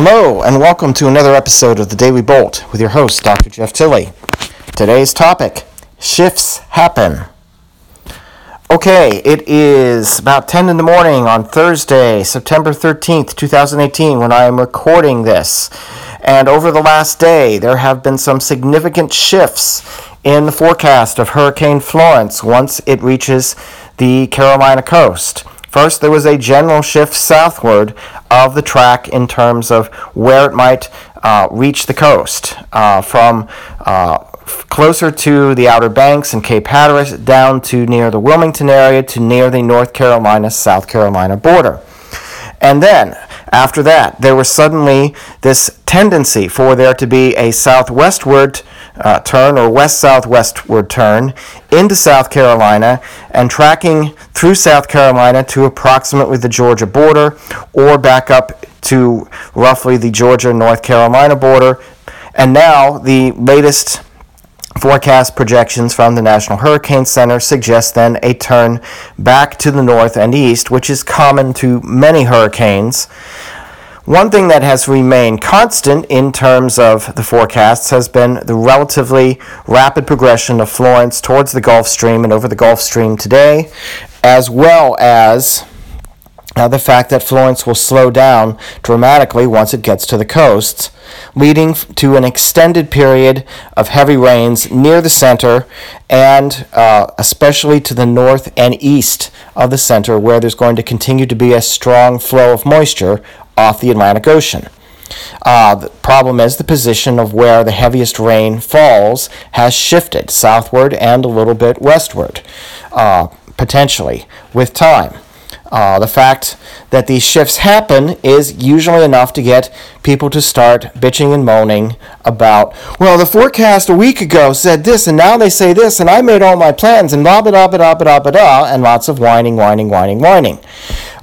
Hello, and welcome to another episode of the Daily Bolt with your host, Dr. Jeff Tilley. Today's topic Shifts Happen. Okay, it is about 10 in the morning on Thursday, September 13th, 2018, when I am recording this. And over the last day, there have been some significant shifts in the forecast of Hurricane Florence once it reaches the Carolina coast. First, there was a general shift southward of the track in terms of where it might uh, reach the coast uh, from uh, closer to the Outer Banks and Cape Hatteras down to near the Wilmington area to near the North Carolina South Carolina border. And then, after that, there was suddenly this tendency for there to be a southwestward uh, turn or west southwestward turn into South Carolina and tracking through South Carolina to approximately the Georgia border or back up to roughly the Georgia North Carolina border. And now the latest Forecast projections from the National Hurricane Center suggest then a turn back to the north and east, which is common to many hurricanes. One thing that has remained constant in terms of the forecasts has been the relatively rapid progression of Florence towards the Gulf Stream and over the Gulf Stream today, as well as uh, the fact that Florence will slow down dramatically once it gets to the coasts, leading to an extended period of heavy rains near the center and uh, especially to the north and east of the center, where there's going to continue to be a strong flow of moisture off the Atlantic Ocean. Uh, the problem is the position of where the heaviest rain falls has shifted southward and a little bit westward, uh, potentially, with time. Uh, the fact that these shifts happen is usually enough to get people to start bitching and moaning about, well, the forecast a week ago said this, and now they say this, and I made all my plans, and blah, blah, blah, blah, blah, blah, blah, and lots of whining, whining, whining, whining.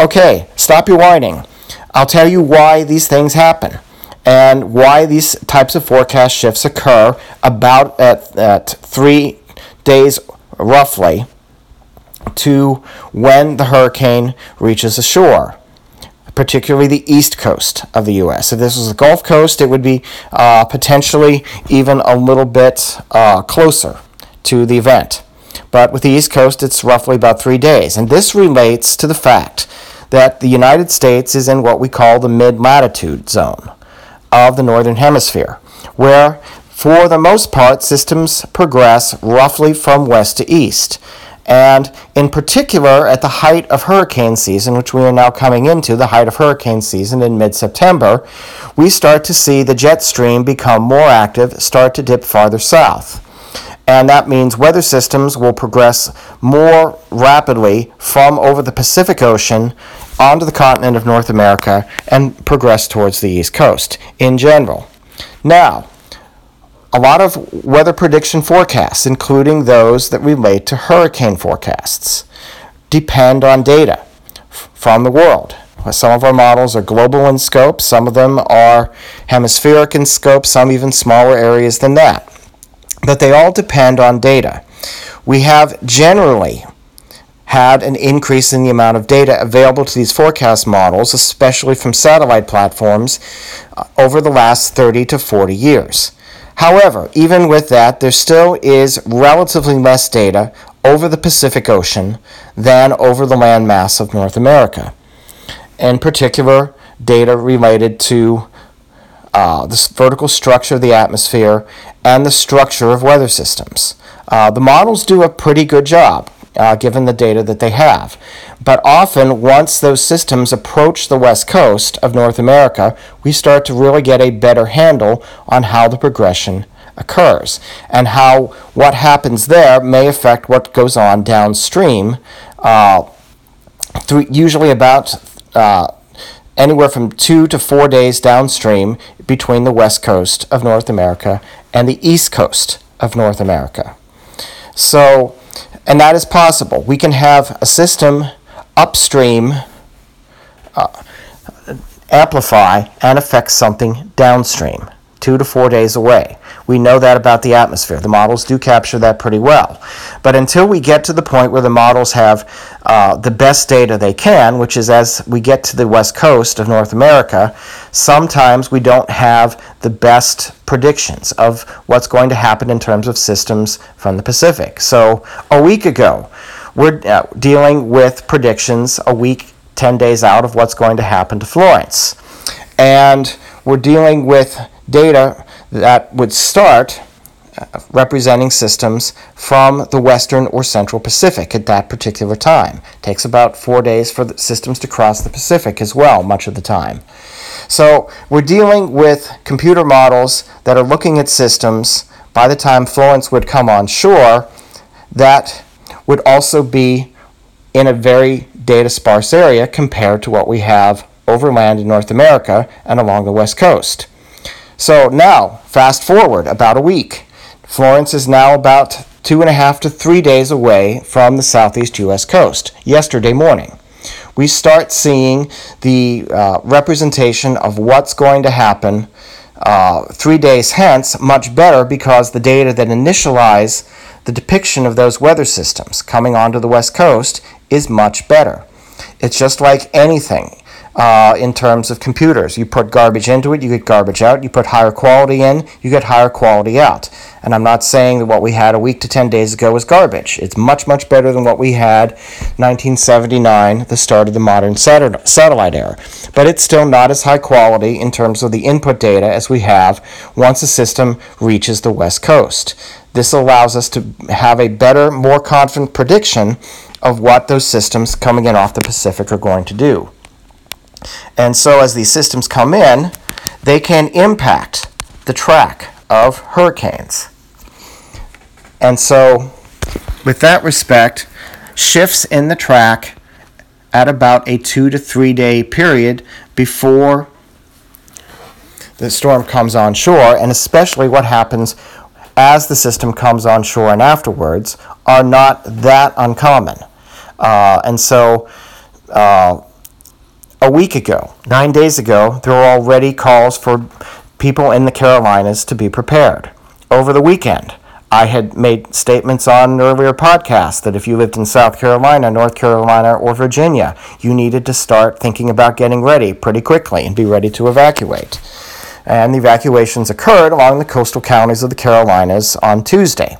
Okay, stop your whining. I'll tell you why these things happen and why these types of forecast shifts occur about at, at three days roughly to when the hurricane reaches the shore, particularly the east coast of the U.S. If this was the Gulf Coast, it would be uh, potentially even a little bit uh, closer to the event. But with the East Coast, it's roughly about three days. And this relates to the fact that the United States is in what we call the mid latitude zone of the Northern Hemisphere, where, for the most part, systems progress roughly from west to east. And in particular, at the height of hurricane season, which we are now coming into, the height of hurricane season in mid September, we start to see the jet stream become more active, start to dip farther south. And that means weather systems will progress more rapidly from over the Pacific Ocean onto the continent of North America and progress towards the East Coast in general. Now, a lot of weather prediction forecasts, including those that relate to hurricane forecasts, depend on data from the world. Some of our models are global in scope, some of them are hemispheric in scope, some even smaller areas than that. But they all depend on data. We have generally had an increase in the amount of data available to these forecast models, especially from satellite platforms, uh, over the last 30 to 40 years. However, even with that, there still is relatively less data over the Pacific Ocean than over the landmass of North America. In particular, data related to uh, the vertical structure of the atmosphere and the structure of weather systems. Uh, the models do a pretty good job uh, given the data that they have. But often, once those systems approach the west coast of North America, we start to really get a better handle on how the progression occurs and how what happens there may affect what goes on downstream, uh, through, usually about uh, anywhere from two to four days downstream between the west coast of North America and the east coast of North America. So, and that is possible. We can have a system upstream uh, amplify and affect something downstream. Two to four days away. We know that about the atmosphere. The models do capture that pretty well. But until we get to the point where the models have uh, the best data they can, which is as we get to the west coast of North America, sometimes we don't have the best predictions of what's going to happen in terms of systems from the Pacific. So a week ago, we're uh, dealing with predictions a week, 10 days out of what's going to happen to Florence. And we're dealing with data that would start uh, representing systems from the western or central Pacific at that particular time. It takes about four days for the systems to cross the Pacific as well, much of the time. So we're dealing with computer models that are looking at systems by the time Florence would come on shore that would also be in a very data sparse area compared to what we have overland in North America and along the west coast. So now, fast forward about a week. Florence is now about two and a half to three days away from the southeast U.S. coast, yesterday morning. We start seeing the uh, representation of what's going to happen uh, three days hence much better because the data that initialize the depiction of those weather systems coming onto the west coast is much better. It's just like anything uh, in terms of computers. You put garbage into it, you get garbage out. You put higher quality in, you get higher quality out. And I'm not saying that what we had a week to 10 days ago was garbage. It's much, much better than what we had 1979, the start of the modern satellite era. But it's still not as high quality in terms of the input data as we have once a system reaches the West Coast. This allows us to have a better, more confident prediction of what those systems coming in off the Pacific are going to do. And so as these systems come in, they can impact the track of hurricanes. And so, with that respect, shifts in the track at about a two to three day period before the storm comes on shore, and especially what happens as the system comes on shore and afterwards, are not that uncommon. Uh, and so, uh, a week ago, nine days ago, there were already calls for people in the Carolinas to be prepared. Over the weekend, I had made statements on an earlier podcast that if you lived in South Carolina, North Carolina, or Virginia, you needed to start thinking about getting ready pretty quickly and be ready to evacuate. And the evacuations occurred along the coastal counties of the Carolinas on Tuesday.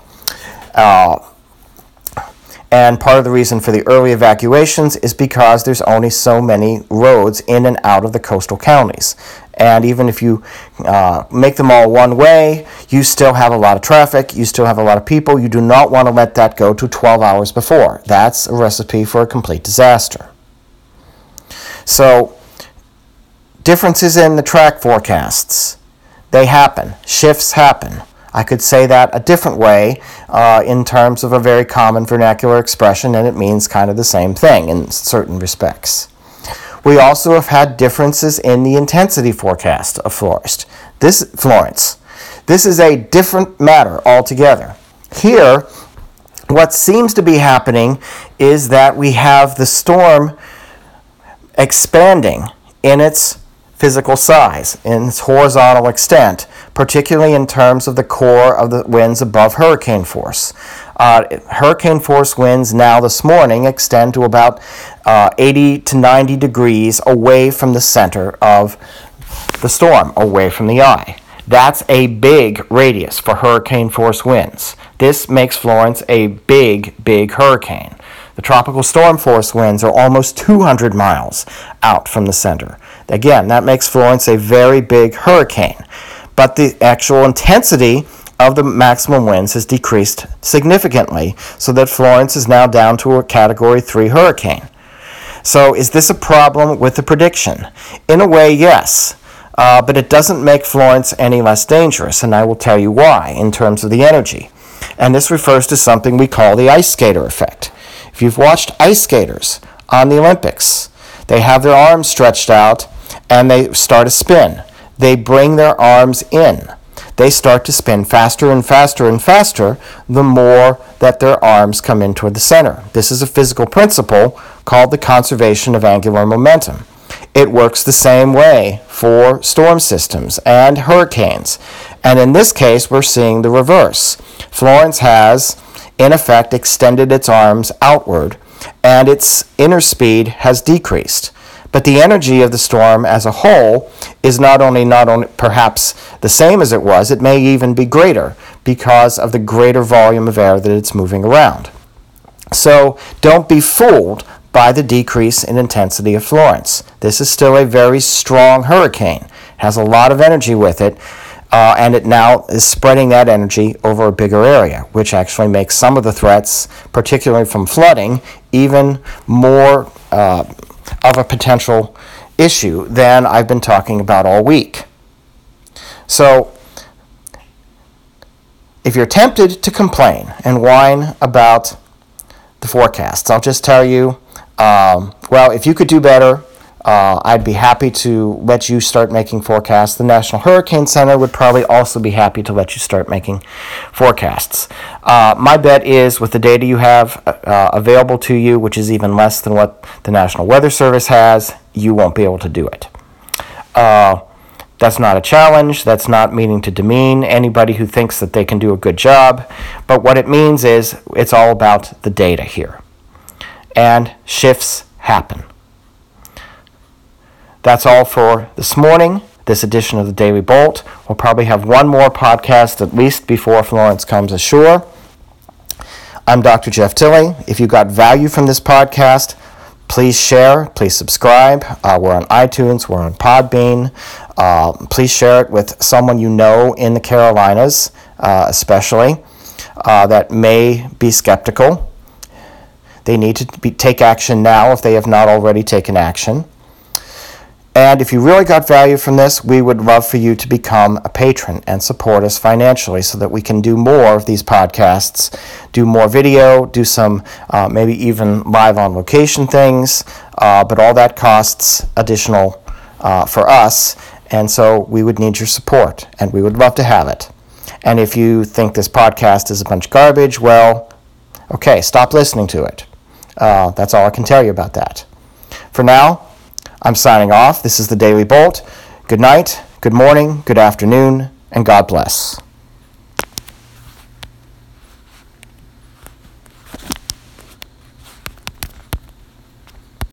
Uh, and part of the reason for the early evacuations is because there's only so many roads in and out of the coastal counties. And even if you uh, make them all one way, you still have a lot of traffic, you still have a lot of people. You do not want to let that go to 12 hours before. That's a recipe for a complete disaster. So, differences in the track forecasts, they happen, shifts happen. I could say that a different way uh, in terms of a very common vernacular expression, and it means kind of the same thing in certain respects. We also have had differences in the intensity forecast of Florence. This Florence. This is a different matter altogether. Here, what seems to be happening is that we have the storm expanding in its physical size, in its horizontal extent, particularly in terms of the core of the winds above hurricane force. Uh, hurricane force winds now this morning extend to about uh, 80 to 90 degrees away from the center of the storm, away from the eye. That's a big radius for hurricane force winds. This makes Florence a big, big hurricane. The tropical storm force winds are almost 200 miles out from the center. Again, that makes Florence a very big hurricane, but the actual intensity of the maximum winds has decreased significantly so that Florence is now down to a category 3 hurricane. So, is this a problem with the prediction? In a way, yes. Uh, but it doesn't make Florence any less dangerous, and I will tell you why in terms of the energy. And this refers to something we call the ice skater effect. If you've watched ice skaters on the Olympics, they have their arms stretched out and they start a spin. They bring their arms in. They start to spin faster and faster and faster the more that their arms come in toward the center. This is a physical principle called the conservation of angular momentum. it works the same way for storm systems and hurricanes. And in this case, we're seeing the reverse. Florence has, in effect, extended its arms outward, and its inner speed has decreased. But the energy of the storm as a whole is not only not only perhaps the same as it was, it may even be greater because of the greater volume of air that it's moving around. So don't be fooled by the decrease in intensity of Florence. This is still a very strong hurricane. It has a lot of energy with it, uh, and it now is spreading that energy over a bigger area, which actually makes some of the threats, particularly from flooding, even more uh, of a potential issue than I've been talking about all week. So, if you're tempted to complain and whine about the forecasts, I'll just tell you um, well, if you could do better, uh, I'd be happy to let you start making forecasts. The National Hurricane Center would probably also be happy to let you start making forecasts. Uh, my bet is with the data you have uh, available to you, which is even less than what the National Weather Service has, you won't be able to do it. Uh, that's not a challenge. That's not meaning to demean anybody who thinks that they can do a good job. But what it means is it's all about the data here and shifts happen. That's all for this morning, this edition of the Daily Bolt. We'll probably have one more podcast at least before Florence comes ashore. I'm Dr. Jeff Tilley. If you got value from this podcast, please share, please subscribe. Uh, we're on iTunes, we're on Podbean. Uh, please share it with someone you know in the Carolinas, uh, especially, uh, that may be skeptical they need to be, take action now if they have not already taken action. And if you really got value from this, we would love for you to become a patron and support us financially so that we can do more of these podcasts, do more video, do some uh, maybe even live on location things. Uh, but all that costs additional uh, for us. And so we would need your support, and we would love to have it. And if you think this podcast is a bunch of garbage, well, okay, stop listening to it. Uh, that's all I can tell you about that. For now, I'm signing off. This is the Daily Bolt. Good night, good morning, good afternoon, and God bless.